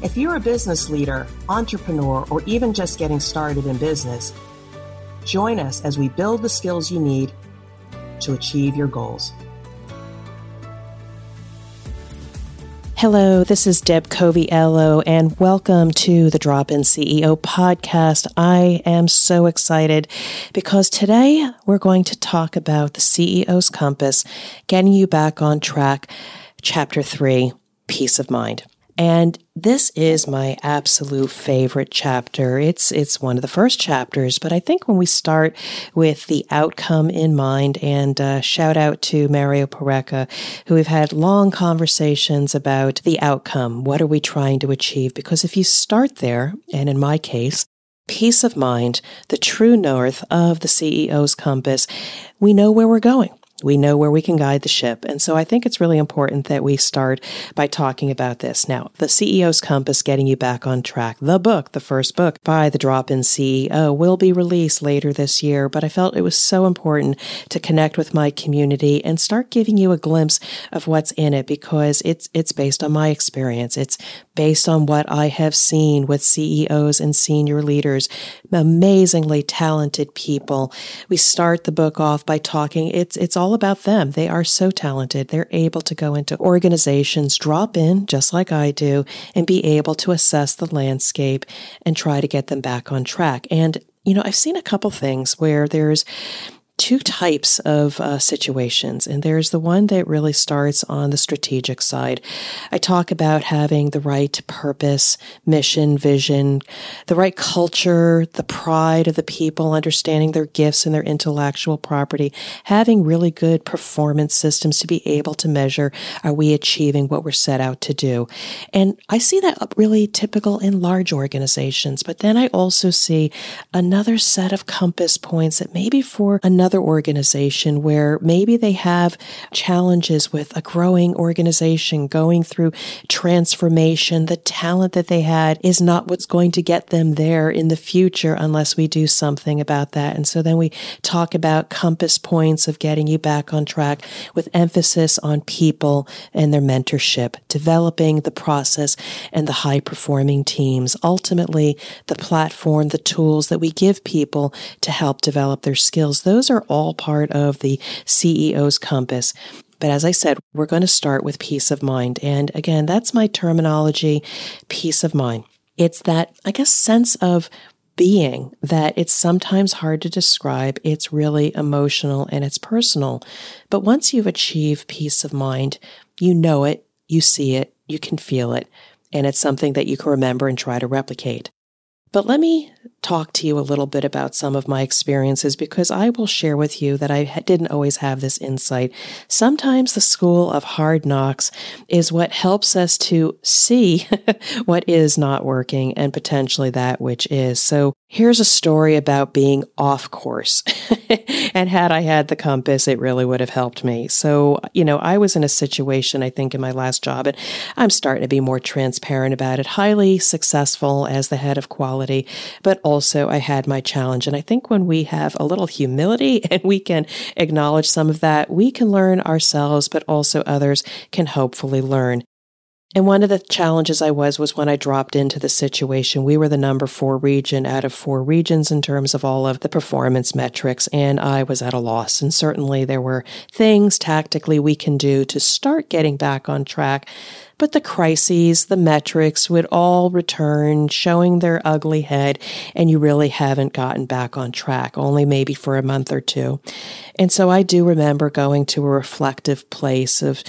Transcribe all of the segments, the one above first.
If you're a business leader, entrepreneur, or even just getting started in business, join us as we build the skills you need to achieve your goals. Hello, this is Deb Coviello, and welcome to the Drop In CEO podcast. I am so excited because today we're going to talk about the CEO's compass, getting you back on track, chapter three, peace of mind. And this is my absolute favorite chapter. It's it's one of the first chapters, but I think when we start with the outcome in mind, and uh, shout out to Mario Pareca, who we've had long conversations about the outcome. What are we trying to achieve? Because if you start there, and in my case, peace of mind, the true north of the CEO's compass, we know where we're going. We know where we can guide the ship. And so I think it's really important that we start by talking about this. Now, the CEO's Compass Getting You Back on Track, the book, the first book by the Drop In CEO, will be released later this year. But I felt it was so important to connect with my community and start giving you a glimpse of what's in it because it's, it's based on my experience. It's based on what I have seen with CEOs and senior leaders, amazingly talented people. We start the book off by talking, it's, it's all all about them. They are so talented. They're able to go into organizations, drop in just like I do, and be able to assess the landscape and try to get them back on track. And, you know, I've seen a couple things where there's two types of uh, situations, and there's the one that really starts on the strategic side. I talk about having the right purpose, mission, vision, the right culture, the pride of the people, understanding their gifts and their intellectual property, having really good performance systems to be able to measure are we achieving what we're set out to do. And I see that really typical in large organizations, but then I also see another set of compass points that maybe for another another organization where maybe they have challenges with a growing organization going through transformation. The talent that they had is not what's going to get them there in the future unless we do something about that. And so then we talk about compass points of getting you back on track with emphasis on people and their mentorship, developing the process and the high performing teams. Ultimately, the platform, the tools that we give people to help develop their skills. Those are are all part of the CEO's compass. But as I said, we're going to start with peace of mind. And again, that's my terminology, peace of mind. It's that, I guess, sense of being that it's sometimes hard to describe. It's really emotional and it's personal. But once you've achieved peace of mind, you know it, you see it, you can feel it, and it's something that you can remember and try to replicate. But let me talk to you a little bit about some of my experiences because I will share with you that I didn't always have this insight. Sometimes the school of hard knocks is what helps us to see what is not working and potentially that which is. So here's a story about being off course. and had I had the compass, it really would have helped me. So, you know, I was in a situation, I think, in my last job, and I'm starting to be more transparent about it, highly successful as the head of quality, but also I had my challenge. And I think when we have a little humility and we can acknowledge some of that, we can learn ourselves, but also others can hopefully learn. And one of the challenges I was was when I dropped into the situation. We were the number four region out of four regions in terms of all of the performance metrics, and I was at a loss. And certainly there were things tactically we can do to start getting back on track. But the crises, the metrics would all return, showing their ugly head, and you really haven't gotten back on track, only maybe for a month or two. And so I do remember going to a reflective place of,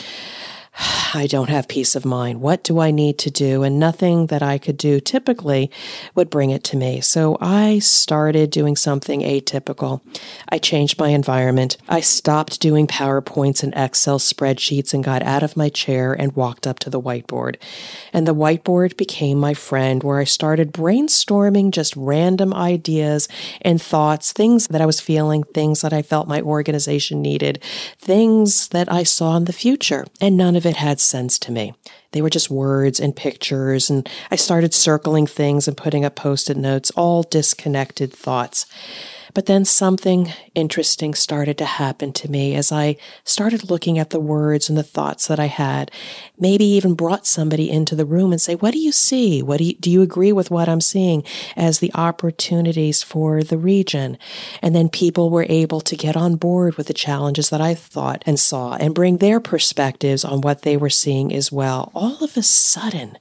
I don't have peace of mind. What do I need to do? And nothing that I could do typically would bring it to me. So I started doing something atypical. I changed my environment. I stopped doing PowerPoints and Excel spreadsheets and got out of my chair and walked up to the whiteboard. And the whiteboard became my friend where I started brainstorming just random ideas and thoughts, things that I was feeling, things that I felt my organization needed, things that I saw in the future. And none of it had sense to me. They were just words and pictures, and I started circling things and putting up post it notes, all disconnected thoughts. But then something interesting started to happen to me as I started looking at the words and the thoughts that I had. Maybe even brought somebody into the room and say, What do you see? What do you, do you agree with what I'm seeing as the opportunities for the region? And then people were able to get on board with the challenges that I thought and saw and bring their perspectives on what they were seeing as well. All of a sudden,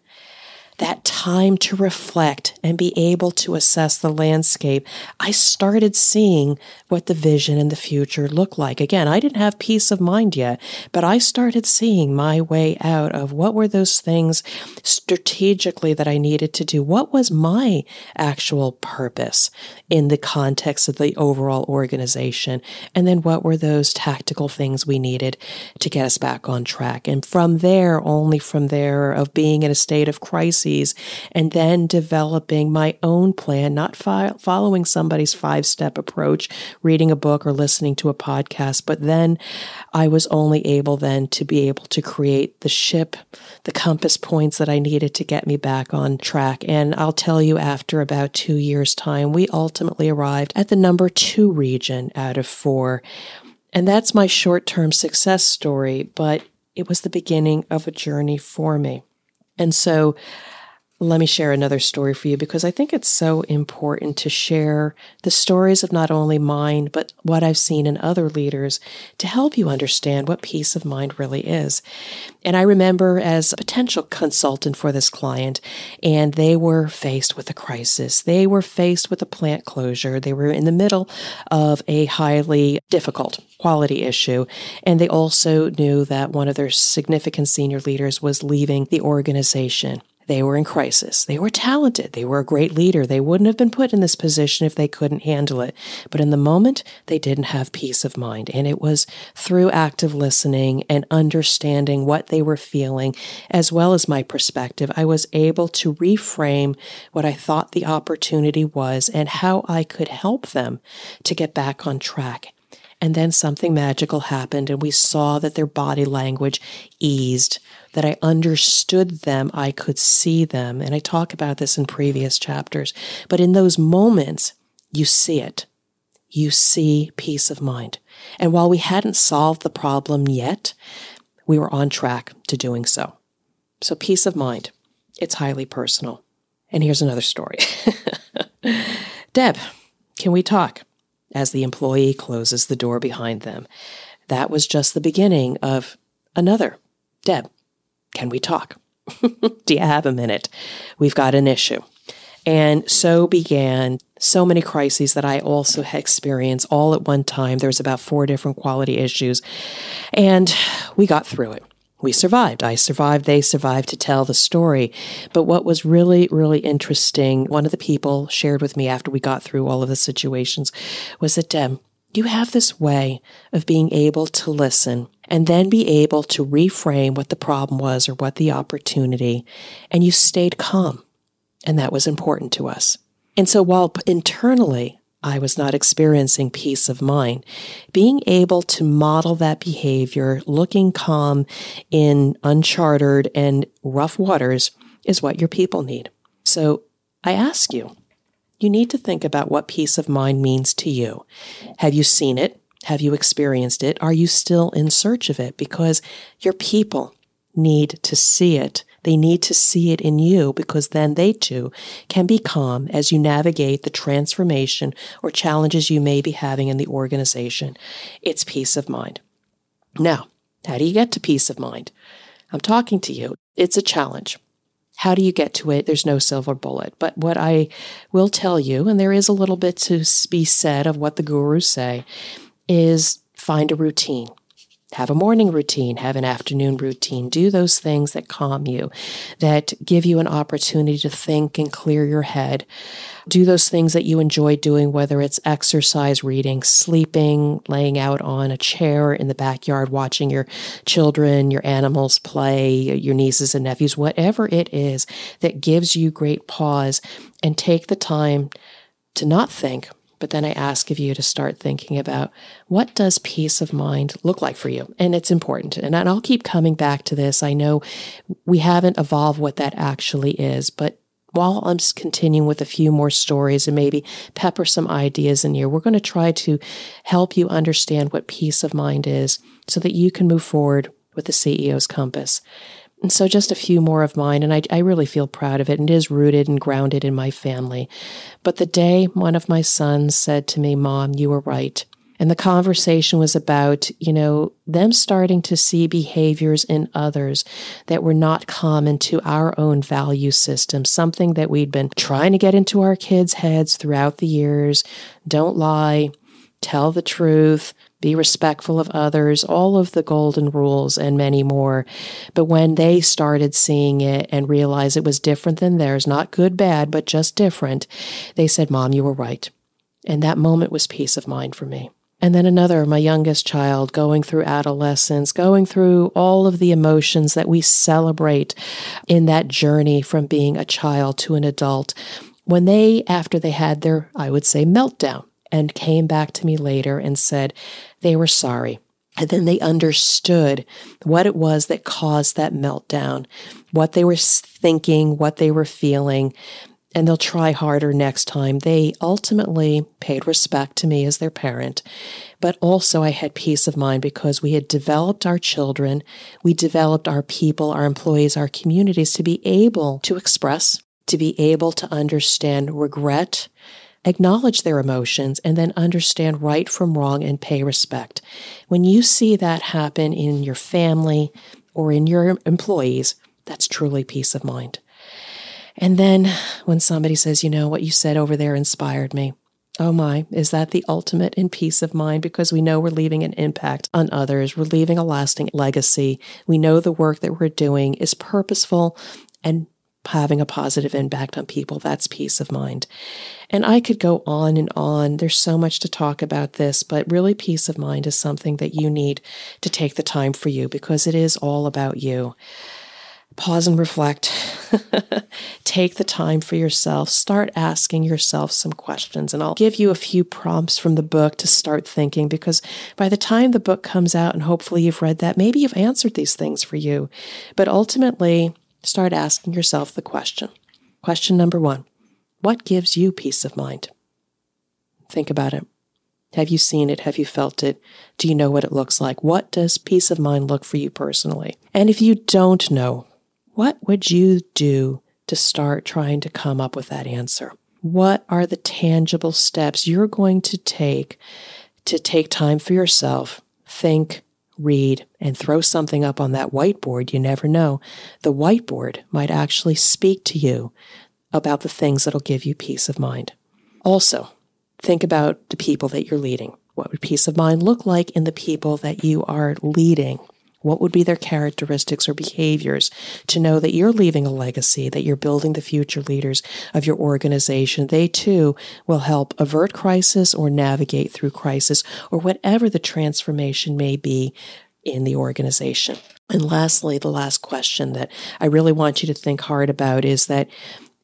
that time to reflect and be able to assess the landscape, I started seeing what the vision and the future looked like. Again, I didn't have peace of mind yet, but I started seeing my way out of what were those things strategically that I needed to do. What was my actual purpose in the context of the overall organization? And then what were those tactical things we needed to get us back on track? And from there, only from there of being in a state of crisis, and then developing my own plan, not fi- following somebody's five step approach, reading a book or listening to a podcast. But then I was only able then to be able to create the ship, the compass points that I needed to get me back on track. And I'll tell you, after about two years' time, we ultimately arrived at the number two region out of four. And that's my short term success story, but it was the beginning of a journey for me. And so let me share another story for you because I think it's so important to share the stories of not only mine, but what I've seen in other leaders to help you understand what peace of mind really is. And I remember as a potential consultant for this client, and they were faced with a crisis. They were faced with a plant closure. They were in the middle of a highly difficult quality issue. And they also knew that one of their significant senior leaders was leaving the organization. They were in crisis. They were talented. They were a great leader. They wouldn't have been put in this position if they couldn't handle it. But in the moment, they didn't have peace of mind. And it was through active listening and understanding what they were feeling, as well as my perspective, I was able to reframe what I thought the opportunity was and how I could help them to get back on track. And then something magical happened, and we saw that their body language eased, that I understood them, I could see them. And I talk about this in previous chapters. But in those moments, you see it. You see peace of mind. And while we hadn't solved the problem yet, we were on track to doing so. So, peace of mind, it's highly personal. And here's another story Deb, can we talk? as the employee closes the door behind them. That was just the beginning of another. Deb, can we talk? Do you have a minute? We've got an issue. And so began so many crises that I also experienced all at one time. There was about four different quality issues, and we got through it we survived. I survived. They survived to tell the story. But what was really, really interesting, one of the people shared with me after we got through all of the situations was that, Deb, you have this way of being able to listen and then be able to reframe what the problem was or what the opportunity, and you stayed calm. And that was important to us. And so while internally I was not experiencing peace of mind. Being able to model that behavior, looking calm in uncharted and rough waters, is what your people need. So I ask you, you need to think about what peace of mind means to you. Have you seen it? Have you experienced it? Are you still in search of it? Because your people need to see it they need to see it in you because then they too can be calm as you navigate the transformation or challenges you may be having in the organization. It's peace of mind. Now, how do you get to peace of mind? I'm talking to you. It's a challenge. How do you get to it? There's no silver bullet. But what I will tell you, and there is a little bit to be said of what the gurus say, is find a routine. Have a morning routine, have an afternoon routine. Do those things that calm you, that give you an opportunity to think and clear your head. Do those things that you enjoy doing, whether it's exercise, reading, sleeping, laying out on a chair in the backyard, watching your children, your animals play, your nieces and nephews, whatever it is that gives you great pause and take the time to not think, but then I ask of you to start thinking about what does peace of mind look like for you? And it's important. And I'll keep coming back to this. I know we haven't evolved what that actually is, but while I'm continuing with a few more stories and maybe pepper some ideas in here, we're going to try to help you understand what peace of mind is so that you can move forward with the CEO's compass. And so, just a few more of mine, and I, I, really feel proud of it, and it is rooted and grounded in my family. But the day one of my sons said to me, Mom, you were right. And the conversation was about, you know, them starting to see behaviors in others that were not common to our own value system, something that we'd been trying to get into our kids' heads throughout the years. Don't lie, tell the truth, be respectful of others, all of the golden rules and many more. But when they started seeing it and realized it was different than theirs, not good, bad, but just different, they said, Mom, you were right. And that moment was peace of mind for me. And then another, my youngest child, going through adolescence, going through all of the emotions that we celebrate in that journey from being a child to an adult. When they, after they had their, I would say, meltdown, and came back to me later and said they were sorry. And then they understood what it was that caused that meltdown, what they were thinking, what they were feeling, and they'll try harder next time. They ultimately paid respect to me as their parent, but also I had peace of mind because we had developed our children, we developed our people, our employees, our communities to be able to express, to be able to understand regret acknowledge their emotions, and then understand right from wrong and pay respect. When you see that happen in your family or in your employees, that's truly peace of mind. And then when somebody says, you know, what you said over there inspired me. Oh my, is that the ultimate in peace of mind? Because we know we're leaving an impact on others. We're leaving a lasting legacy. We know the work that we're doing is purposeful and having a positive impact on people. That's peace of mind. And I could go on and on. There's so much to talk about this, but really, peace of mind is something that you need to take the time for you because it is all about you. Pause and reflect. take the time for yourself. Start asking yourself some questions. And I'll give you a few prompts from the book to start thinking because by the time the book comes out, and hopefully you've read that, maybe you've answered these things for you. But ultimately, start asking yourself the question. Question number one What gives you peace of mind? Think about it. Have you seen it? Have you felt it? Do you know what it looks like? What does peace of mind look for you personally? And if you don't know, what would you do to start trying to come up with that answer? What are the tangible steps you're going to take to take time for yourself, think, read, and throw something up on that whiteboard, you never know. The whiteboard might actually speak to you about the things that'll give you peace of mind. Also, think about the people that you're leading. What would peace of mind look like in the people that you are leading? What would be their characteristics or behaviors to know that you're leaving a legacy, that you're building the future leaders of your organization? They too will help avert crisis or navigate through crisis or whatever the transformation may be in the organization. And lastly, the last question that I really want you to think hard about is that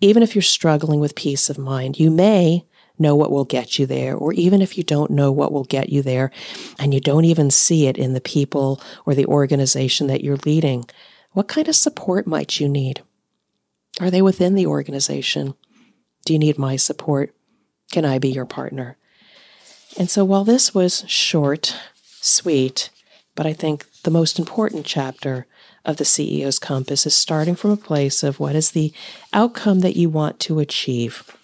even if you're struggling with peace of mind, you may know what will get you there, or even if you don't know what will get you there and you don't even see it in the people or the organization that you're leading, what kind of support might you need? Are they within the organization? Do you need my support? Can I be your partner? And so while this was short, sweet, but I think the most important chapter of the CEO's compass is starting from a place of what is the outcome that you want to achieve?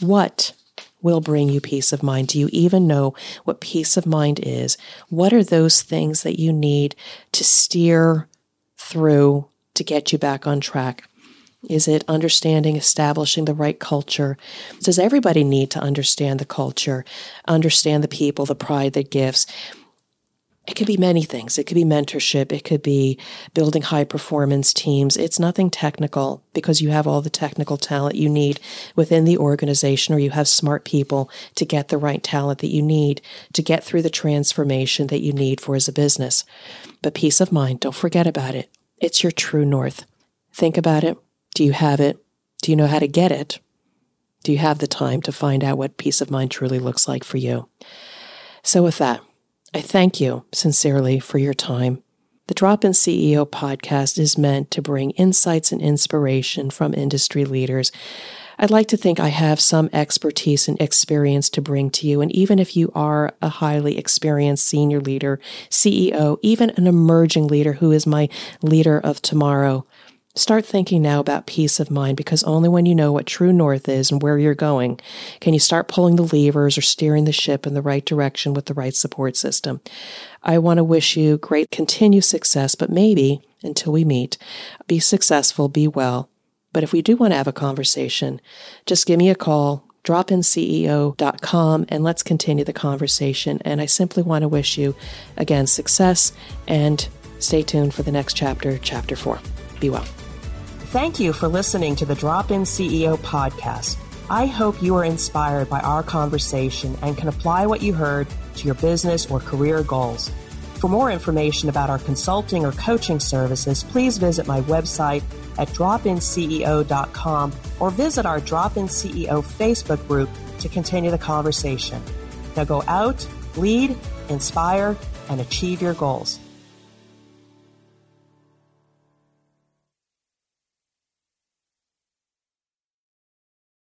What will bring you peace of mind? Do you even know what peace of mind is? What are those things that you need to steer through to get you back on track? Is it understanding, establishing the right culture? Does everybody need to understand the culture, understand the people, the pride that gives? It could be many things. It could be mentorship. It could be building high performance teams. It's nothing technical because you have all the technical talent you need within the organization or you have smart people to get the right talent that you need to get through the transformation that you need for as a business. But peace of mind, don't forget about it. It's your true north. Think about it. Do you have it? Do you know how to get it? Do you have the time to find out what peace of mind truly looks like for you? So, with that, I thank you sincerely for your time. The Drop In CEO podcast is meant to bring insights and inspiration from industry leaders. I'd like to think I have some expertise and experience to bring to you. And even if you are a highly experienced senior leader, CEO, even an emerging leader who is my leader of tomorrow, Start thinking now about peace of mind because only when you know what true north is and where you're going can you start pulling the levers or steering the ship in the right direction with the right support system. I want to wish you great continued success, but maybe until we meet, be successful, be well. But if we do want to have a conversation, just give me a call, dropinceo.com, and let's continue the conversation. And I simply want to wish you, again, success and stay tuned for the next chapter, chapter four. Be well. Thank you for listening to the Drop In CEO podcast. I hope you are inspired by our conversation and can apply what you heard to your business or career goals. For more information about our consulting or coaching services, please visit my website at dropinceo.com or visit our Drop In CEO Facebook group to continue the conversation. Now go out, lead, inspire, and achieve your goals.